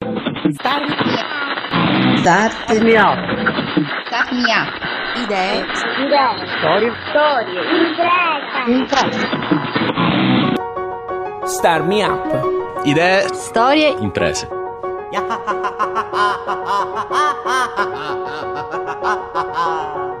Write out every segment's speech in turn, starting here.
Start Start me up. Start me up. Idee. Idee. Storie. Storie. Impresa. Imprese. Start Me Up. Idee, Storie. imprese.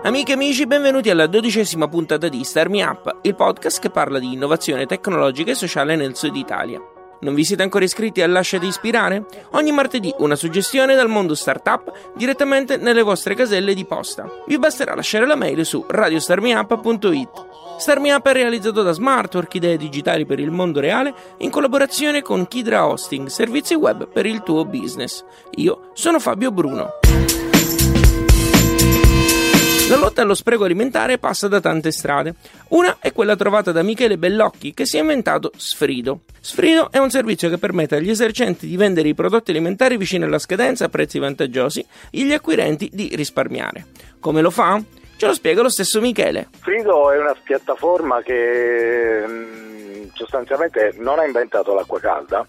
Amiche e amici, benvenuti alla dodicesima puntata di Start Me Up, il podcast che parla di innovazione tecnologica e sociale nel sud Italia. Non vi siete ancora iscritti a Lasciati Ispirare? Ogni martedì una suggestione dal mondo startup direttamente nelle vostre caselle di posta. Vi basterà lasciare la mail su radiostarmiup.it. StarMeUp è realizzato da Smartwork, idee digitali per il mondo reale, in collaborazione con Kidra Hosting, servizi web per il tuo business. Io sono Fabio Bruno. Lotta allo spreco alimentare passa da tante strade. Una è quella trovata da Michele Bellocchi che si è inventato Sfrido. Sfrido è un servizio che permette agli esercenti di vendere i prodotti alimentari vicino alla scadenza a prezzi vantaggiosi e agli acquirenti di risparmiare. Come lo fa? Ce lo spiega lo stesso Michele. Frido è una piattaforma che mh, sostanzialmente non ha inventato l'acqua calda,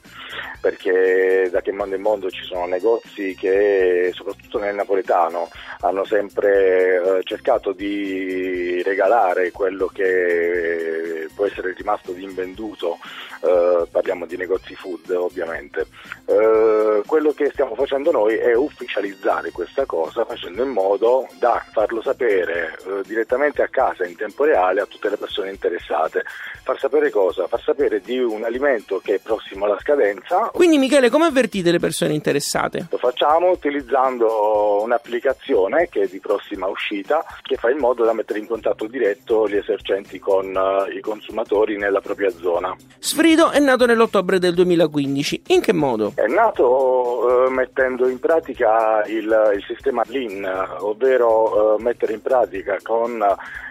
perché da che mondo in mondo ci sono negozi che, soprattutto nel napoletano, hanno sempre eh, cercato di regalare quello che può essere rimasto di invenduto, eh, parliamo di negozi food ovviamente. Eh, quello che stiamo facendo noi è ufficializzare questa cosa facendo in modo da farlo sapere eh, direttamente a casa in tempo reale a tutte le persone interessate. Far sapere cosa? Far sapere di un alimento che è prossimo alla scadenza. Quindi Michele, come avvertite le persone interessate? Lo facciamo utilizzando un'applicazione che è di prossima uscita che fa in modo da mettere in contatto diretto gli esercenti con uh, i consumatori nella propria zona. Sfrido è nato nell'ottobre del 2015. In che modo? È nato uh, mettendo in pratica il, il sistema Lean, ovvero uh, mettere in pratica con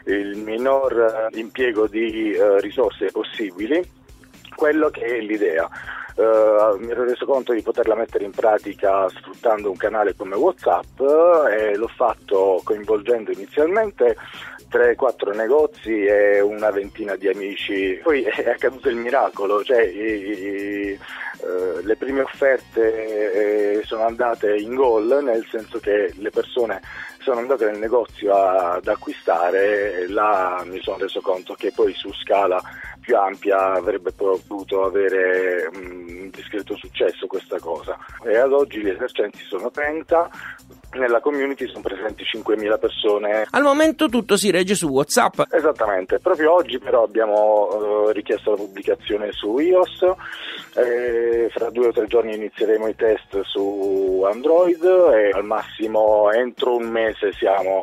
il minor impiego di risorse possibili quello che è l'idea. Uh, mi ero reso conto di poterla mettere in pratica sfruttando un canale come WhatsApp e l'ho fatto coinvolgendo inizialmente 3-4 negozi e una ventina di amici. Poi è accaduto il miracolo, cioè i, i, uh, le prime offerte eh, sono andate in gol, nel senso che le persone sono andate nel negozio ad acquistare e là mi sono reso conto che poi su scala più ampia avrebbe potuto avere un discreto successo questa cosa e ad oggi gli esercenti sono 30 nella community sono presenti 5.000 persone. Al momento tutto si regge su WhatsApp. Esattamente, proprio oggi però abbiamo eh, richiesto la pubblicazione su iOS, eh, fra due o tre giorni inizieremo i test su Android e al massimo entro un mese siamo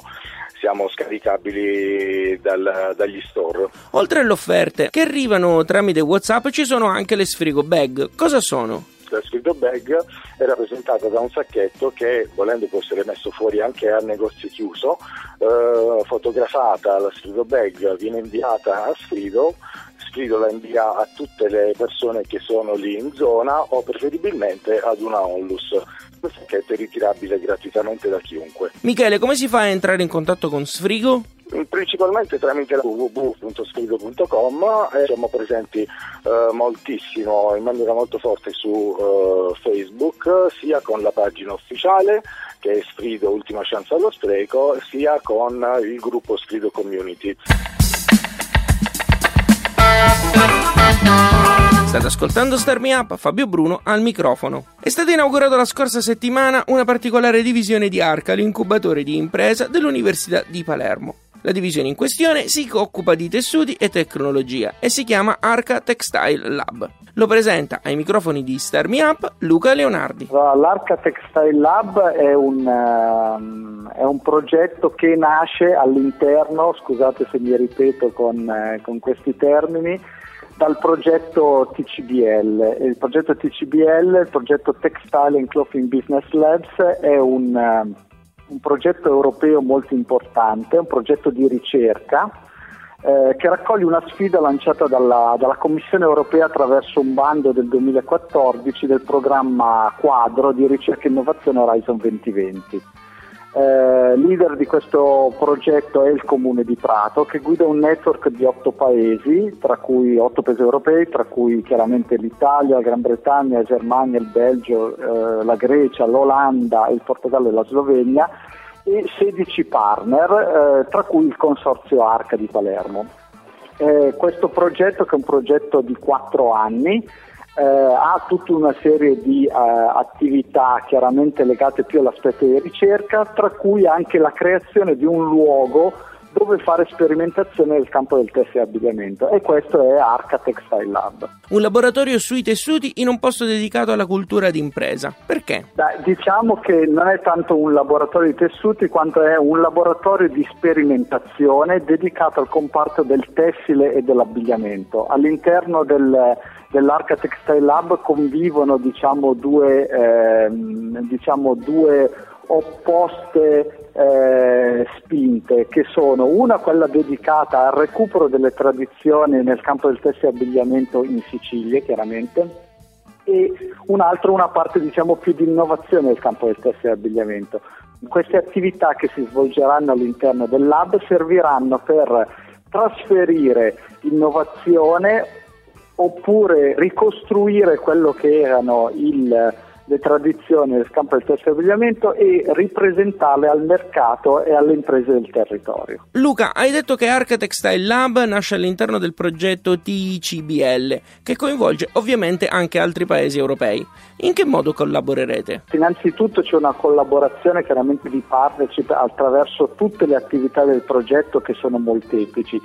siamo scaricabili dal, dagli store. Oltre alle offerte che arrivano tramite WhatsApp ci sono anche le sfrigo bag. Cosa sono? La sfrigo bag è rappresentata da un sacchetto che volendo può essere messo fuori anche al negozio chiuso, eh, fotografata la sfrigo bag viene inviata a Sfrido Sfrido la invia a tutte le persone che sono lì in zona o preferibilmente ad una onlus. Sacchetto è ritirabile gratuitamente da chiunque. Michele, come si fa a entrare in contatto con Sfrigo? Principalmente tramite www.sfrigo.com e siamo presenti eh, moltissimo, in maniera molto forte su eh, Facebook, sia con la pagina ufficiale che è Sfrido Ultima Chance allo Spreco, sia con il gruppo Sfrido Community. State ascoltando Star Me Up, Fabio Bruno al microfono. È stata inaugurata la scorsa settimana una particolare divisione di Arca, l'incubatore di impresa dell'Università di Palermo. La divisione in questione si occupa di tessuti e tecnologia e si chiama Arca Textile Lab. Lo presenta ai microfoni di Star Me Up Luca Leonardi. L'Arca Textile Lab è un, uh, è un progetto che nasce all'interno, scusate se mi ripeto con, uh, con questi termini, dal progetto TCBL. Il progetto TCBL, il progetto Textile and Clothing Business Labs, è un, uh, un progetto europeo molto importante, un progetto di ricerca eh, che raccoglie una sfida lanciata dalla, dalla, Commissione europea attraverso un bando del 2014 del programma quadro di ricerca e innovazione Horizon 2020. Eh, leader di questo progetto è il Comune di Prato che guida un network di otto paesi, tra cui otto paesi europei, tra cui chiaramente l'Italia, la Gran Bretagna, la Germania, il Belgio, eh, la Grecia, l'Olanda, il Portogallo e la Slovenia e 16 partner, eh, tra cui il Consorzio Arca di Palermo. Eh, questo progetto, che è un progetto di quattro anni, eh, ha tutta una serie di eh, attività chiaramente legate più all'aspetto di ricerca, tra cui anche la creazione di un luogo dove fare sperimentazione nel campo del tessile e abbigliamento e questo è Arca Textile Lab. Un laboratorio sui tessuti in un posto dedicato alla cultura d'impresa. Perché? Beh, diciamo che non è tanto un laboratorio di tessuti quanto è un laboratorio di sperimentazione dedicato al comparto del tessile e dell'abbigliamento. All'interno del dell'Arca Textile Lab convivono diciamo, due, eh, diciamo, due opposte eh, spinte che sono una quella dedicata al recupero delle tradizioni nel campo del tessile e abbigliamento in Sicilia chiaramente e un'altra una parte diciamo più di innovazione nel campo del tessile e abbigliamento. Queste attività che si svolgeranno all'interno del lab serviranno per trasferire innovazione oppure ricostruire quello che erano il, le tradizioni del campo del terzo abbigliamento e ripresentarle al mercato e alle imprese del territorio. Luca, hai detto che Arca Textile Lab nasce all'interno del progetto TICBL, che coinvolge ovviamente anche altri paesi europei. In che modo collaborerete? Innanzitutto c'è una collaborazione chiaramente di partnership attraverso tutte le attività del progetto che sono molteplici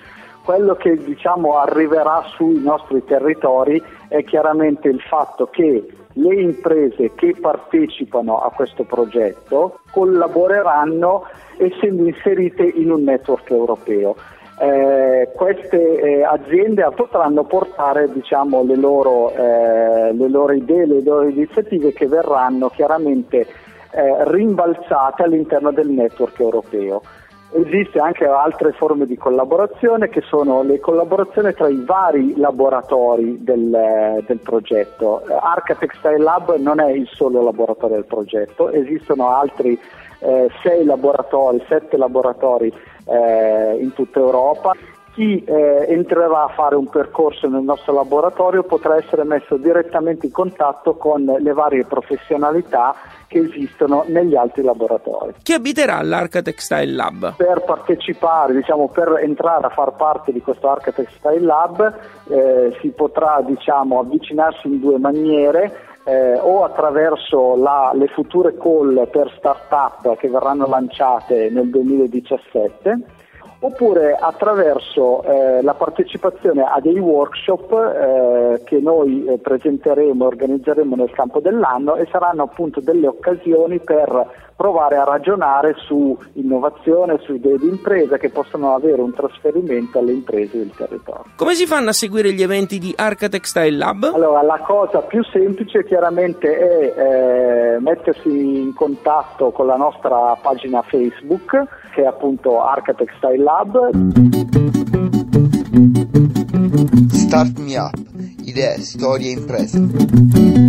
quello che diciamo, arriverà sui nostri territori è chiaramente il fatto che le imprese che partecipano a questo progetto collaboreranno essendo inserite in un network europeo. Eh, queste eh, aziende potranno portare diciamo, le, loro, eh, le, loro, idee, le loro iniziative che verranno chiaramente eh, rimbalzate all'interno del network europeo. Esiste anche altre forme di collaborazione che sono le collaborazioni tra i vari laboratori del, del progetto. Arca Textile Lab non è il solo laboratorio del progetto, esistono altri eh, sei laboratori, sette laboratori eh, in tutta Europa chi eh, entrerà a fare un percorso nel nostro laboratorio potrà essere messo direttamente in contatto con le varie professionalità che esistono negli altri laboratori. Chi abiterà l'Arca Textile Lab? Per partecipare, diciamo, per entrare a far parte di questo Arca Textile Lab eh, si potrà diciamo, avvicinarsi in due maniere. Eh, o attraverso la, le future call per start-up che verranno lanciate nel 2017 oppure attraverso eh, la partecipazione a dei workshop eh, che noi eh, presenteremo e organizzeremo nel campo dell'anno e saranno appunto delle occasioni per provare a ragionare su innovazione, su idee di impresa che possono avere un trasferimento alle imprese del territorio. Come si fanno a seguire gli eventi di Arca Textile Lab? Allora, la cosa più semplice chiaramente è eh, mettersi in contatto con la nostra pagina Facebook che è appunto Arca Textile Lab. Start Me Up, idee, storie, imprese.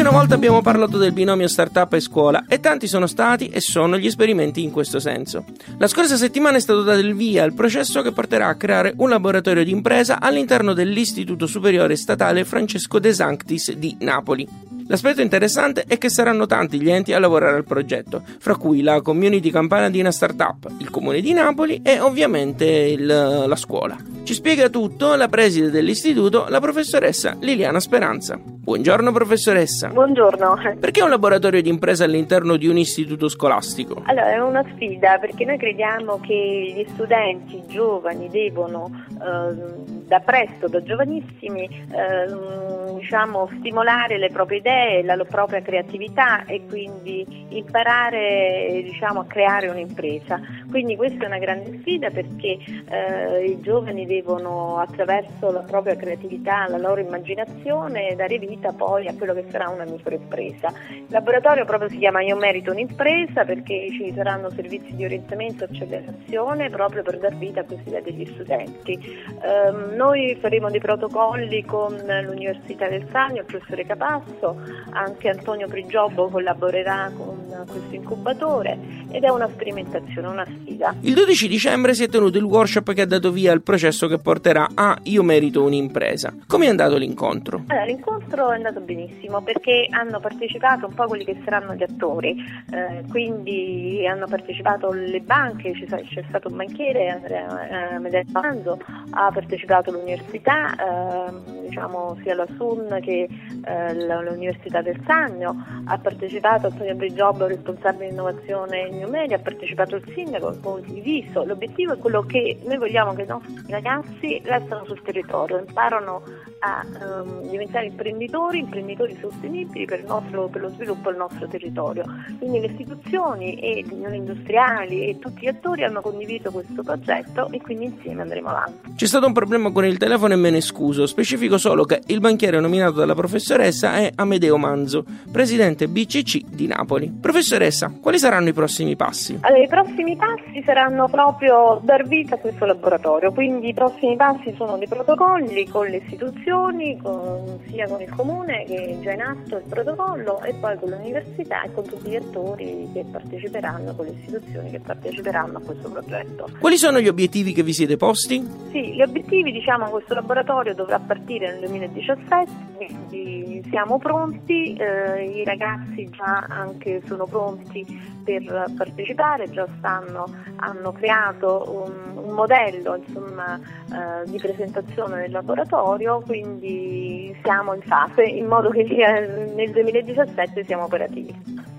Di una volta abbiamo parlato del binomio startup e scuola e tanti sono stati e sono gli esperimenti in questo senso. La scorsa settimana è stato dato il via al processo che porterà a creare un laboratorio di impresa all'interno dell'Istituto Superiore Statale Francesco De Sanctis di Napoli. L'aspetto interessante è che saranno tanti gli enti a lavorare al progetto, fra cui la Community Campanadina Startup, il Comune di Napoli e ovviamente il, la scuola. Ci spiega tutto la preside dell'istituto, la professoressa Liliana Speranza. Buongiorno professoressa. Buongiorno. Perché un laboratorio di impresa all'interno di un istituto scolastico? Allora, è una sfida perché noi crediamo che gli studenti giovani devono eh, da presto, da giovanissimi, eh, diciamo, stimolare le proprie idee, la propria creatività e quindi imparare diciamo, a creare un'impresa. Quindi questa è una grande sfida perché eh, i giovani devono devono attraverso la propria creatività, la loro immaginazione dare vita poi a quello che sarà una microimpresa. Il laboratorio proprio si chiama Io merito un'impresa perché ci saranno servizi di orientamento e accelerazione proprio per dar vita a queste idee degli studenti. Um, noi faremo dei protocolli con l'Università del Sannio, il professore Capasso, anche Antonio Prigiobbo collaborerà con questo incubatore ed è una sperimentazione, una sfida. Il 12 dicembre si è tenuto il workshop che ha dato via al processo che porterà a Io merito un'impresa. Come è andato l'incontro? Allora, l'incontro è andato benissimo perché hanno partecipato un po' quelli che saranno gli attori, eh, quindi hanno partecipato le banche, c'è, c'è stato un banchiere, Andrea eh, Medello ha partecipato l'università, eh, diciamo sia la SUN che eh, l'Università del Sannio, ha partecipato Antonio Brigiobbo, responsabile di innovazione in New Media, ha partecipato il sindaco, un po' diviso. L'obiettivo è quello che noi vogliamo che i nostri ragazzi restano sul territorio, imparano a um, diventare imprenditori, imprenditori sostenibili per, nostro, per, lo sviluppo del nostro territorio. Quindi le istituzioni e gli unioni industriali e tutti gli attori hanno condiviso questo progetto e quindi insieme andremo avanti. C'è stato un problema con il telefono e me ne scuso, specifico solo che il banchiere nominato dalla professoressa è Amedeo Manzo, presidente BCC di Napoli. Professoressa, quali saranno i prossimi passi? Allora, i prossimi passi saranno proprio dar vita a questo laboratorio, quindi i prossimi passi sono dei protocolli con le istituzioni, con, sia con il comune che è già in atto il protocollo e poi con l'università e con tutti gli attori che parteciperanno, con le istituzioni che parteciperanno a questo progetto. Quali sono gli obiettivi che vi siete posti? Sì, gli obiettivi, diciamo, questo laboratorio dovrà partire nel 2017, quindi siamo pronti, eh, i ragazzi già anche sono pronti per partecipare, già stanno, hanno creato un, un modello insomma, eh, di presentazione del laboratorio, quindi siamo in fase in modo che nel 2017 siamo operativi.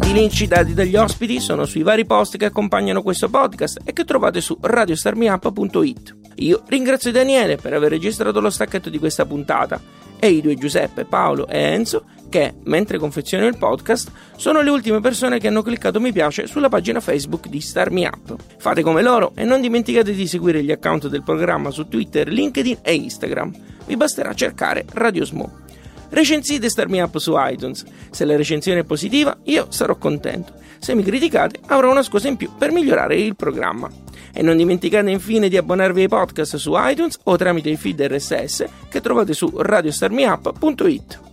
Tutti i link citati dagli ospiti sono sui vari post che accompagnano questo podcast e che trovate su radiostarmiup.it. Io ringrazio Daniele per aver registrato lo stacchetto di questa puntata e i due Giuseppe, Paolo e Enzo che, mentre confeziono il podcast, sono le ultime persone che hanno cliccato mi piace sulla pagina Facebook di Star Up. Fate come loro e non dimenticate di seguire gli account del programma su Twitter, LinkedIn e Instagram. Vi basterà cercare Radio Smo. Recensite Star Me Up su iTunes. Se la recensione è positiva, io sarò contento. Se mi criticate, avrò una scusa in più per migliorare il programma. E non dimenticate infine di abbonarvi ai podcast su iTunes o tramite i feed RSS che trovate su radiostarmiup.it.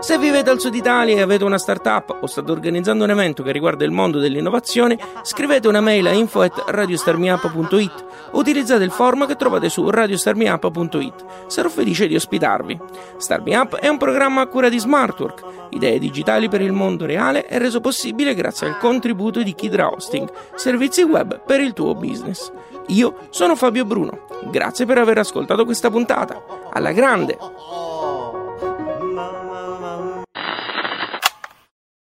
Se vivete al sud Italia e avete una startup o state organizzando un evento che riguarda il mondo dell'innovazione, scrivete una mail a info@radiostarmiup.it o utilizzate il form che trovate su radiostarmiup.it. Sarò felice di ospitarvi. StarMeUp è un programma a cura di Smartwork, idee digitali per il mondo reale e reso possibile grazie al contributo di Kidra Hosting, servizi web per il tuo business. Io sono Fabio Bruno. Grazie per aver ascoltato questa puntata. Alla grande!